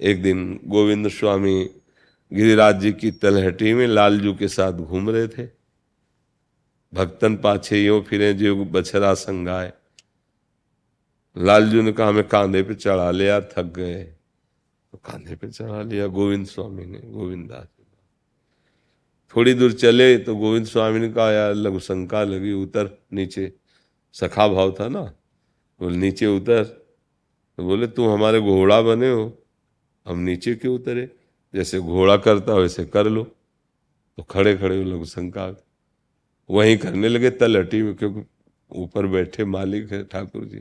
एक दिन गोविंद स्वामी गिरिराज जी की तलहटी में लालजू के साथ घूम रहे थे। भक्तन पाछे यो फिरे जो बछरा संगाए लालजू ने कहा, हमें कांधे पे चढ़ा लिया थक गए। तो कांधे पे चढ़ा लिया गोविंद स्वामी ने गोविंद दास थोड़ी दूर चले तो गोविंद स्वामी ने कहा, यार, लघु शंका लगी, उतर नीचे। सखा भाव था ना? बोले, नीचे उतर। तो बोले तुम हमारे घोड़ा बने हो, हम नीचे क्यों उतरे? जैसे घोड़ा करता वैसे कर लो। तो खड़े खड़े लघु शंका वहीं करने लगे, तलहटी में, क्योंकि ऊपर बैठे मालिक है ठाकुर जी।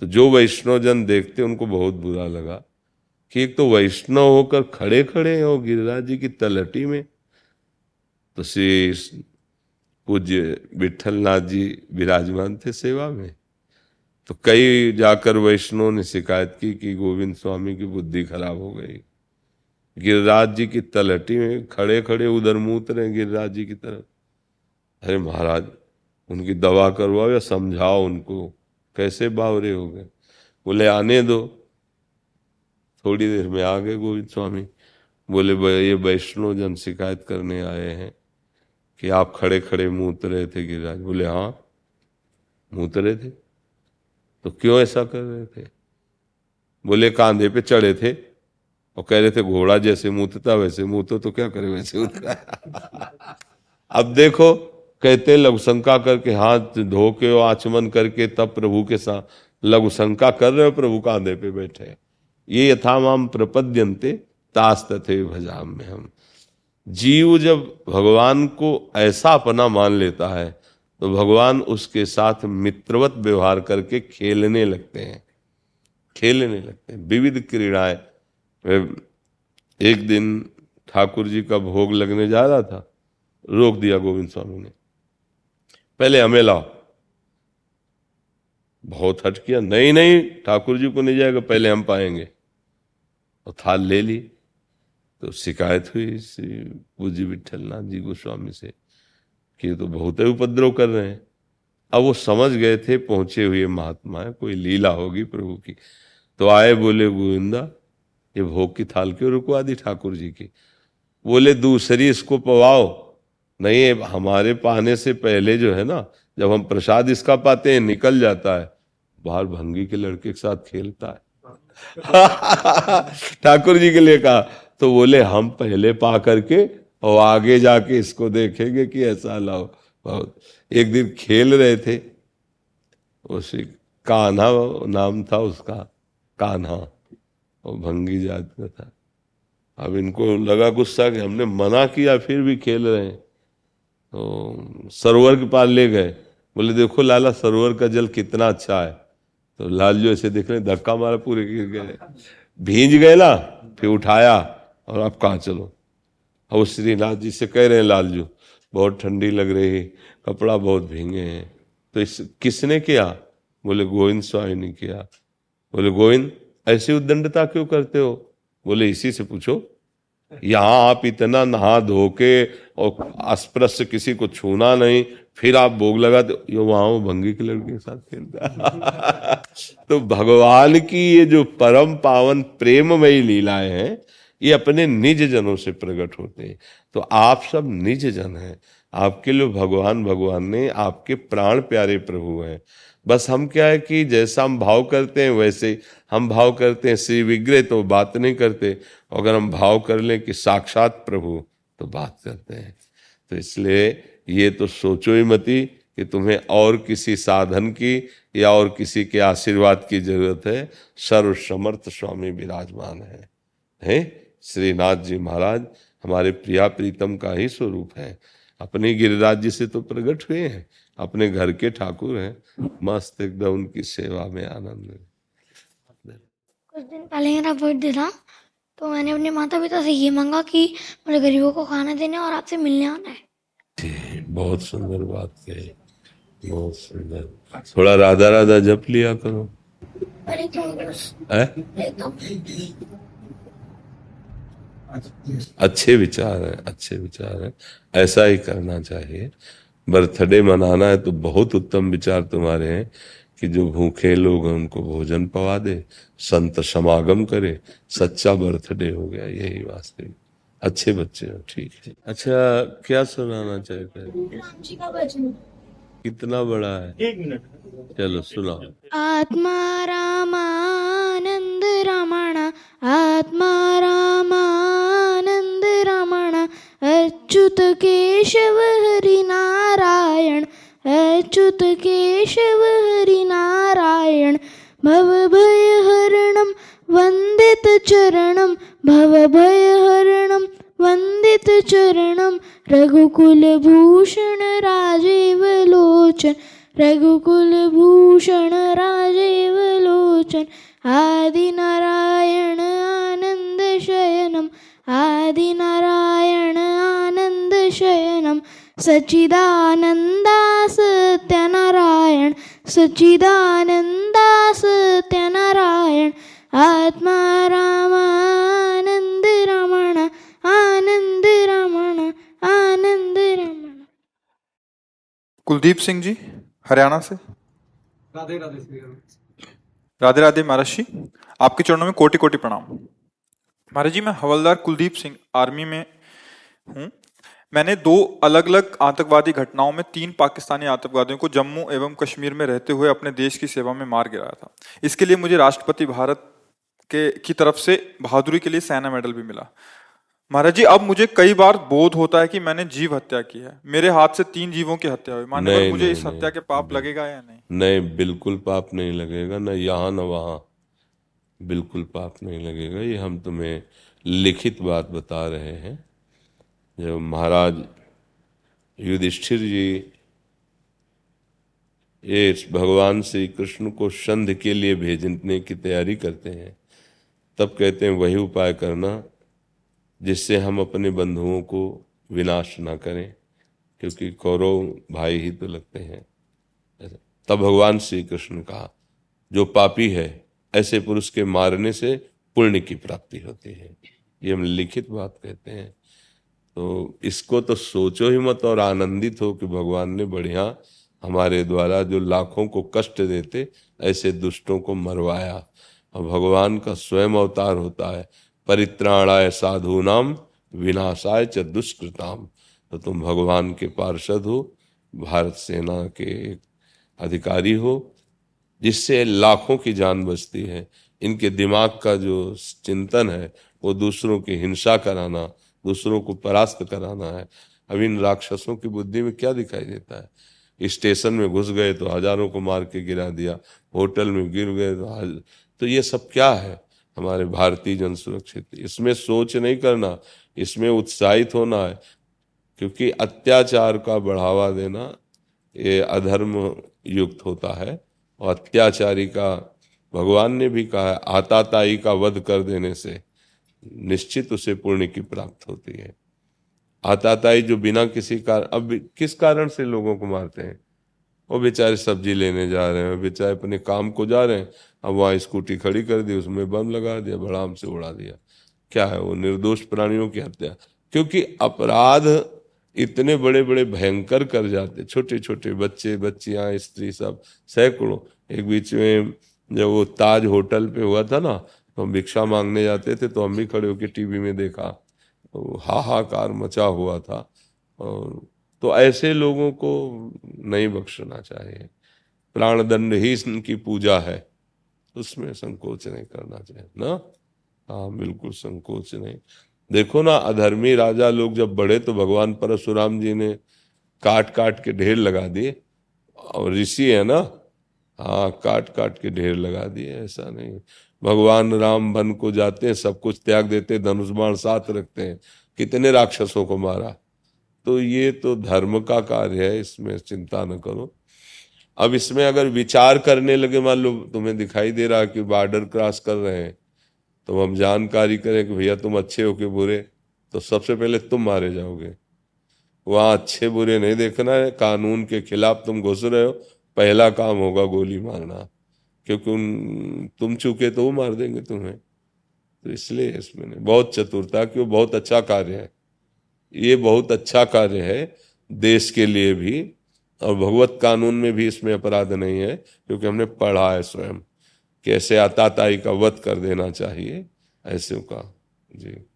तो जो वैष्णव जन देखते, उनको बहुत बुरा लगा कि एक तो वैष्णव होकर खड़े खड़े हो गिरिराज जी की तलहटी में। तो श्री पूज्य विठलनाथ जी विराजमान थे सेवा में। तो कई जाकर वैष्णव ने शिकायत की कि गोविंद स्वामी की बुद्धि खराब हो गई। गिरिराज जी की तलहटी में खड़े खड़े उधर मूत रहे गिरिराज जी की तरफ़। अरे महाराज, उनकी दवा करवाओ या समझाओ उनको, कैसे बावरे हो गए? बोले, आने दो। थोड़ी देर में आ गए गोविंद स्वामी। बोले ये वैष्णव जन शिकायत करने आए हैं। कि आप खड़े खड़े मूत रहे थे गिरिराज। बोले हाँ मूत रहे थे। तो क्यों ऐसा कर रहे थे? बोले, कांधे पे चढ़े थे और कह रहे थे, घोड़ा जैसे मूतता वैसे मूतो तो क्या करे वैसे उतरा। अब देखो, कहते लघु शंका करके हाथ धो के और आचमन करके तब प्रभु के साथ लघु शंका कर रहे हो, प्रभु कांधे पे बैठे ये यथामाम प्रपद्यंते तास्त थे भजाम में हम जीव जब भगवान को ऐसा अपना मान लेता है तो भगवान उसके साथ मित्रवत व्यवहार करके खेलने लगते हैं। खेलने लगते हैं। विविध क्रीड़ाएँ। एक दिन ठाकुर जी का भोग लगने जा रहा था। रोक दिया गोविंद स्वामी ने। पहले हमें लाओ। बहुत हट किया। नहीं नहीं, ठाकुर जी को नहीं जाएगा। पहले हम पाएँगे। और थाल ले ली। तो शिकायत हुई पूज्य विठलनाथ जी गोस्वामी से कि तो बहुत ही उपद्रव कर रहे हैं। अब वो समझ गए थे, पहुँचे हुए महात्मा है, कोई लीला होगी प्रभु की। तो आए बोले गोविंदा, ये भोग की थाल क्यों रुकवा दी ठाकुर जी की? बोले दूसरी इसको पवाओ। नहीं हमारे पाने से पहले जो है ना, जब हम प्रसाद इसका पाते हैं, निकल जाता है। बाहर भंगी के लड़के के साथ खेलता है। ठाकुर जी के लिए कहा तो बोले, हम पहले पा करके और आगे जाके इसको देखेंगे कि ऐसा लाओ। बहुत। एक दिन खेल रहे थे। उसी कान्हा नाम था उसका, कान्हा और भंगी जात का था। अब इनको लगा गुस्सा कि हमने मना किया, फिर भी खेल रहे हैं। तो सरोवर के पास ले गए। बोले, देखो लाला, सरोवर का जल कितना अच्छा है। तो लाल जो ऐसे देख रहे धक्का मारा पूरे गिर गए। भींज गए ना, फिर उठाया। और आप कहा चलो? और श्रीनाथ जी से कह रहे हैं, लालजू, बहुत ठंडी लग रही है, कपड़ा बहुत भींगे हैं। तो इस, किसने किया? बोले, गोविंद स्वामी ने किया। बोले, गोविंद, ऐसी उद्दंडता क्यों करते हो? बोले, इसी से पूछो। यहाँ आप इतना नहा धो के और अस्पृश्य किसी को छूना नहीं, फिर आप भोग लगाते यो वहाँ वो भंगी की लड़की के साथ खेलता तो भगवान की ये जो परम पावन प्रेममयी लीलाएँ हैं ये अपने निज जनों से प्रकट होते हैं। तो आप सब निज जन हैं। आपके लिए भगवान भगवान ने आपके प्राण प्यारे प्रभु हैं। बस हम क्या है कि जैसा हम भाव करते हैं, वैसे हम भाव करते हैं। श्री विग्रह तो बात नहीं करते। अगर हम भाव कर लें कि साक्षात प्रभु तो बात करते हैं। तो इसलिए ये तो सोचो ही मती कि तुम्हें और किसी साधन की या और किसी के आशीर्वाद की ज़रूरत है। सर्व समर्थ स्वामी विराजमान है। हैं? श्रीनाथ जी महाराज हमारे प्रिया प्रीतम का ही स्वरूप है। अपने गिरिराज जी से तो प्रकट हुए हैं अपने घर के ठाकुर हैं। मस्त एकदम उनकी सेवा में आनंद कुछ दिन पहले मेरा बर्थडे था तो मैंने अपने माता पिता से ये मांगा कि मुझे गरीबों को खाना देने और आपसे मिलने आना है। बहुत सुंदर बात कही। बहुत सुंदर। थोड़ा राधा राधा जप लिया करो। है? अच्छे विचार है अच्छे विचार है। ऐसा ही करना चाहिए। बर्थडे मनाना है तो बहुत उत्तम विचार तुम्हारे हैं कि जो भूखे लोग हैं उनको भोजन पवा दे संत समागम करे सच्चा बर्थडे हो गया यही वास्तविक। अच्छे बच्चे हो ठीक है। अच्छा क्या सुनाना चाहते हैं? कितना बड़ा है? एक मिनट। चलो, सुनाओ। आत्मा रामानंद रमण, आत्मा रामानंद रमण, अच्युत केशव हरि नारायण अच्युत केशव हरि नारायण भव भय हरणम वंदित चरणम भव रघुकुल भूषण राजीव लोचन आदि नारायण आनंद शयनम आदि नारायण आनंद शयनम सच्चिदानंदा सत्यनारायण सच्चिदानंदा सत्यनारायण, आत्मा रामानंद रमण आनंद रमण आनंद रमण। कुलदीप सिंह जी? हरियाणा से? राधे राधे श्री राधे राधे महाराज जी आपके चरणों में कोटि कोटि प्रणाम। महाराज जी मैं हवलदार कुलदीप सिंह आर्मी में हूँ। मैंने दो अलग अलग आतंकवादी घटनाओं में तीन पाकिस्तानी आतंकवादियों को जम्मू एवं कश्मीर में रहते हुए अपने देश की सेवा में मार गिराया था। इसके लिए मुझे राष्ट्रपति भारत के की तरफ़ से बहादुरी के लिए सेना मेडल भी मिला। महाराज जी अब मुझे कई बार बोध होता है कि मैंने जीव हत्या की है। मेरे हाथ से तीन जीवों की हत्या हुई माने नहीं, मुझे नहीं, इस हत्या के पाप लगेगा या नहीं? नहीं बिल्कुल पाप नहीं लगेगा न यहाँ न वहाँ। बिल्कुल पाप नहीं लगेगा। ये हम तुम्हें लिखित बात बता रहे हैं। जब महाराज युधिष्ठिर जी ये भगवान श्री कृष्ण को संध के लिए भेजने की तैयारी करते हैं तब कहते हैं वही उपाय करना। जिससे हम अपने बंधुओं को विनाश ना करें, क्योंकि कौरव भाई ही तो लगते हैं। तब भगवान श्री कृष्ण कहा जो पापी है, ऐसे पुरुष के मारने से पुण्य की प्राप्ति होती है। ये हम लिखित बात कहते हैं। तो इसको तो सोचो ही मत और आनंदित हो कि भगवान ने बढ़िया हमारे द्वारा जो लाखों को कष्ट देते, ऐसे दुष्टों को मरवाया। और भगवान का स्वयं अवतार होता है। परित्राणाय साधु नाम विनाशाय च दुष्कृताम तो तुम भगवान के पार्षद हो, भारत सेना के अधिकारी हो, जिससे लाखों की जान बचती है। इनके दिमाग का जो चिंतन है, वो दूसरों की हिंसा कराना, दूसरों को परास्त कराना है। अब इन राक्षसों की बुद्धि में क्या दिखाई देता है? स्टेशन में घुस गए तो हज़ारों को मार के गिरा दिया, होटल में गिर गए तो तो ये सब क्या है? हमारे भारतीय जन सुरक्षित। इसमें सोच नहीं करना, इसमें उत्साहित होना है, क्योंकि अत्याचार का बढ़ावा देना ये अधर्म युक्त होता है, और अत्याचारी का, भगवान ने भी कहा है, आताताई का वध कर देने से निश्चित उसे पुण्य की प्राप्त होती है। आताताई जो बिना किसी कारण अब किस कारण से लोगों को मारते हैं? वो बेचारे सब्ज़ी लेने जा रहे हैं, बेचारे अपने काम को जा रहे हैं। अब वहाँ स्कूटी खड़ी कर दी, उसमें बम लगा दिया, बड़ाम से उड़ा दिया। क्या है वो निर्दोष प्राणियों की हत्या? क्योंकि अपराध इतने बड़े बड़े भयंकर कर जाते छोटे छोटे बच्चे, बच्चियाँ, स्त्री सब, सैकड़ों। एक बीच में जब वो ताज होटल पे हुआ था ना तो हम भिक्षा मांगने जाते थे तो हम भी खड़े होकर टीवी में देखा। तो हाहाकार मचा हुआ था और तो ऐसे लोगों को नहीं बख्शना चाहिए। प्राण दंड ही इनकी पूजा है। उसमें संकोच नहीं करना चाहिए, ना? हाँ बिल्कुल संकोच नहीं। देखो ना, अधर्मी राजा लोग जब बढ़े तो भगवान परशुराम जी ने काट काट के ढेर लगा दिए। और ऋषि है ना? हाँ काट काट के ढेर लगा दिए, ऐसा नहीं। भगवान राम वन को जाते हैं, सब कुछ त्याग देते धनुष बाण साथ रखते हैं। कितने राक्षसों को मारा? तो ये तो धर्म का कार्य है, इसमें चिंता न करो। अब इसमें अगर विचार करने लगे, मान लो तुम्हें दिखाई दे रहा कि बॉर्डर क्रॉस कर रहे हैं तो हम जानकारी करें कि भैया तुम अच्छे हो के बुरे तो सबसे पहले तुम मारे जाओगे। वहाँ अच्छे बुरे नहीं देखना है, कानून के खिलाफ तुम घुस रहे हो, पहला काम होगा गोली मारना, क्योंकि उन, तुम चुके तो वो मार देंगे तुम्हें। तो इसलिए इसमें बहुत चतुरता कि वो बहुत अच्छा कार्य है। ये बहुत अच्छा कार्य है देश के लिए भी, और भगवत कानून में भी इसमें अपराध नहीं है, क्योंकि हमने पढ़ा है स्वयं। कैसे आताताई का वध कर देना चाहिए, ऐसे का। जी।